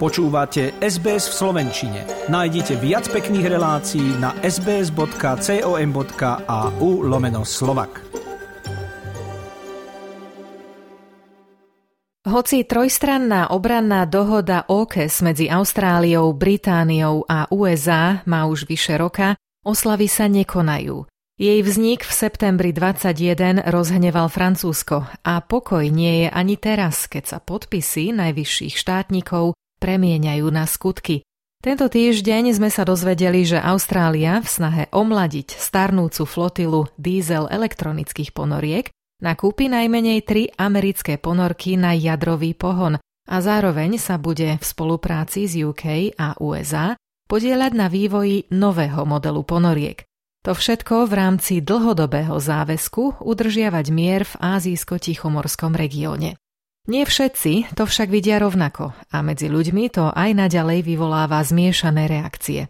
Počúvate SBS v Slovenčine. Nájdite viac pekných relácií na sbs.com.au lomeno slovak. Hoci trojstranná obranná dohoda OKES medzi Austráliou, Britániou a USA má už vyše roka, oslavy sa nekonajú. Jej vznik v septembri 21 rozhneval Francúzsko a pokoj nie je ani teraz, keď sa podpisy najvyšších štátnikov premieňajú na skutky. Tento týždeň sme sa dozvedeli, že Austrália v snahe omladiť starnúcu flotilu diesel elektronických ponoriek nakúpi najmenej tri americké ponorky na jadrový pohon a zároveň sa bude v spolupráci s UK a USA podieľať na vývoji nového modelu ponoriek. To všetko v rámci dlhodobého záväzku udržiavať mier v Ázijsko-Tichomorskom regióne. Nie všetci to však vidia rovnako a medzi ľuďmi to aj naďalej vyvoláva zmiešané reakcie.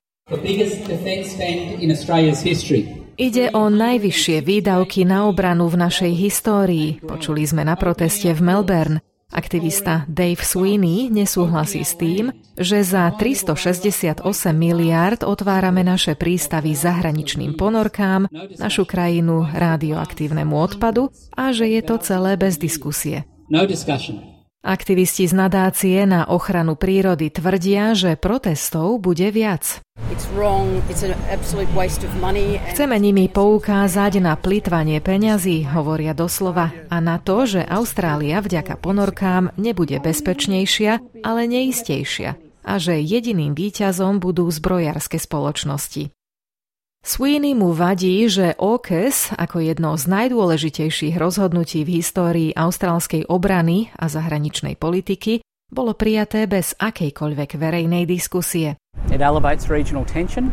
Ide o najvyššie výdavky na obranu v našej histórii. Počuli sme na proteste v Melbourne. Aktivista Dave Sweeney nesúhlasí s tým, že za 368 miliárd otvárame naše prístavy zahraničným ponorkám, našu krajinu radioaktívnemu odpadu a že je to celé bez diskusie. No discussion. Aktivisti z nadácie na ochranu prírody tvrdia, že protestov bude viac. Chceme nimi poukázať na plitvanie peňazí, hovoria doslova, a na to, že Austrália vďaka ponorkám nebude bezpečnejšia, ale neistejšia a že jediným výťazom budú zbrojarské spoločnosti. Sweeney mu vadí, že OKES ako jedno z najdôležitejších rozhodnutí v histórii austrálskej obrany a zahraničnej politiky bolo prijaté bez akejkoľvek verejnej diskusie.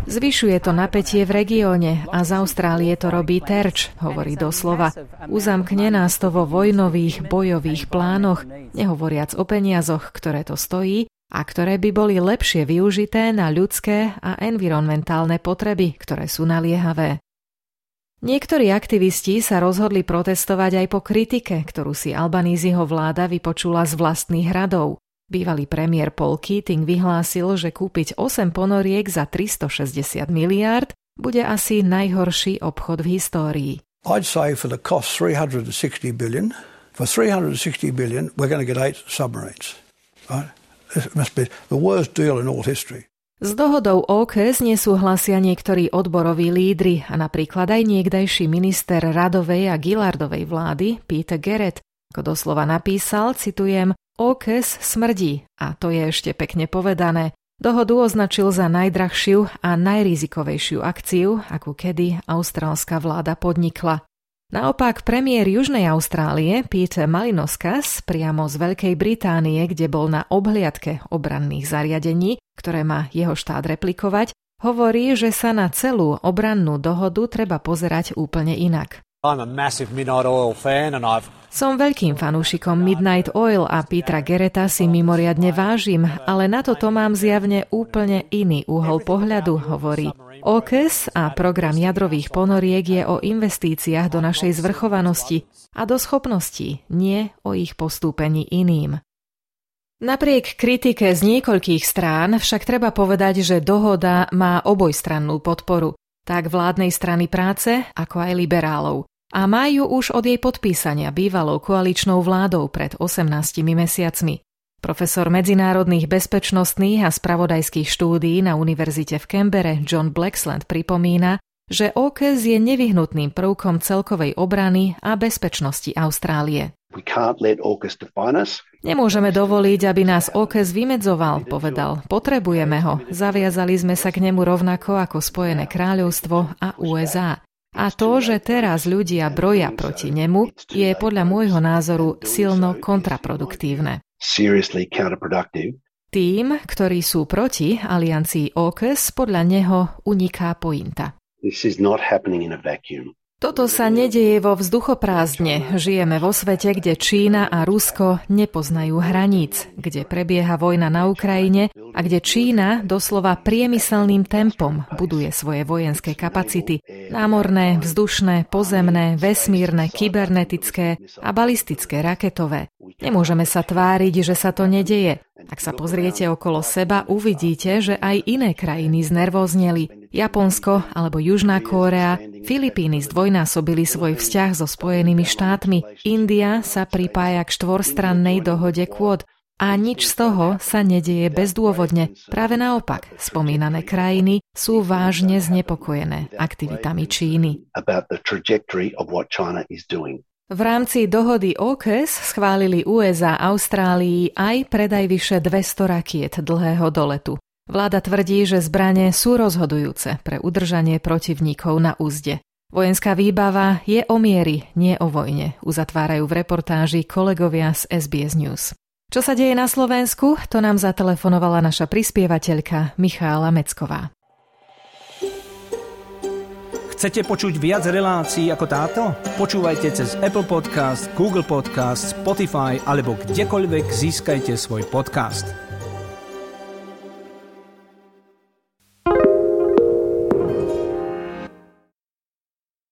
Zvyšuje to napätie v regióne a z Austrálie to robí terč, hovorí doslova. Uzamkne nás to vo vojnových, bojových plánoch, nehovoriac o peniazoch, ktoré to stojí, a ktoré by boli lepšie využité na ľudské a environmentálne potreby, ktoré sú naliehavé. Niektorí aktivisti sa rozhodli protestovať aj po kritike, ktorú si Albaníziho vláda vypočula z vlastných hradov. Bývalý premiér Paul Keating vyhlásil, že kúpiť 8 ponoriek za 360 miliárd bude asi najhorší obchod v histórii. I'd say for the cost 360 billion, for 360 billion we're going to get 8 submarines. Right? S dohodou OKES nesúhlasia niektorí odboroví lídry a napríklad aj niekdajší minister radovej a Gillardovej vlády Peter Garrett, ako doslova napísal, citujem, OKES smrdí a to je ešte pekne povedané. Dohodu označil za najdrahšiu a najrizikovejšiu akciu, akú kedy austrálska vláda podnikla. Naopak premiér Južnej Austrálie Peter Malinoskas priamo z Veľkej Británie, kde bol na obhliadke obranných zariadení, ktoré má jeho štát replikovať, hovorí, že sa na celú obrannú dohodu treba pozerať úplne inak. Som veľkým fanúšikom Midnight Oil a Petra Gereta si mimoriadne vážim, ale na toto mám zjavne úplne iný uhol pohľadu, hovorí. OKES a program jadrových ponoriek je o investíciách do našej zvrchovanosti a do schopností, nie o ich postúpení iným. Napriek kritike z niekoľkých strán však treba povedať, že dohoda má obojstrannú podporu, tak vládnej strany práce, ako aj liberálov. A majú už od jej podpísania bývalou koaličnou vládou pred 18 mesiacmi. Profesor medzinárodných bezpečnostných a spravodajských štúdií na univerzite v Kembere John Blacksland pripomína, že OKES je nevyhnutným prvkom celkovej obrany a bezpečnosti Austrálie. Nemôžeme dovoliť, aby nás OKES vymedzoval, povedal. Potrebujeme ho. Zaviazali sme sa k nemu rovnako ako Spojené kráľovstvo a USA. A to, že teraz ľudia broja proti nemu, je podľa môjho názoru silno kontraproduktívne. Tým, ktorí sú proti aliancii AUKUS, podľa neho uniká pointa. Toto sa nedeje vo vzduchoprázdne. Žijeme vo svete, kde Čína a Rusko nepoznajú hraníc, kde prebieha vojna na Ukrajine a kde Čína doslova priemyselným tempom buduje svoje vojenské kapacity. Námorné, vzdušné, pozemné, vesmírne, kybernetické a balistické raketové. Nemôžeme sa tváriť, že sa to nedeje. Ak sa pozriete okolo seba, uvidíte, že aj iné krajiny znervozneli. Japonsko alebo Južná Kórea, Filipíny zdvojnásobili svoj vzťah so Spojenými štátmi, India sa pripája k štvorstrannej dohode Quad a nič z toho sa nedieje bezdôvodne. Práve naopak, spomínané krajiny sú vážne znepokojené aktivitami Číny. V rámci dohody OKES schválili USA Austrálii aj predaj vyše 200 rakiet dlhého doletu. Vláda tvrdí, že zbranie sú rozhodujúce pre udržanie protivníkov na úzde. Vojenská výbava je o miery, nie o vojne, uzatvárajú v reportáži kolegovia z SBS News. Čo sa deje na Slovensku, to nám zatelefonovala naša prispievateľka Michála Mecková. Chcete počuť viac relácií ako táto? Počúvajte cez Apple Podcast, Google Podcast, Spotify alebo kdekoľvek získajte svoj podcast.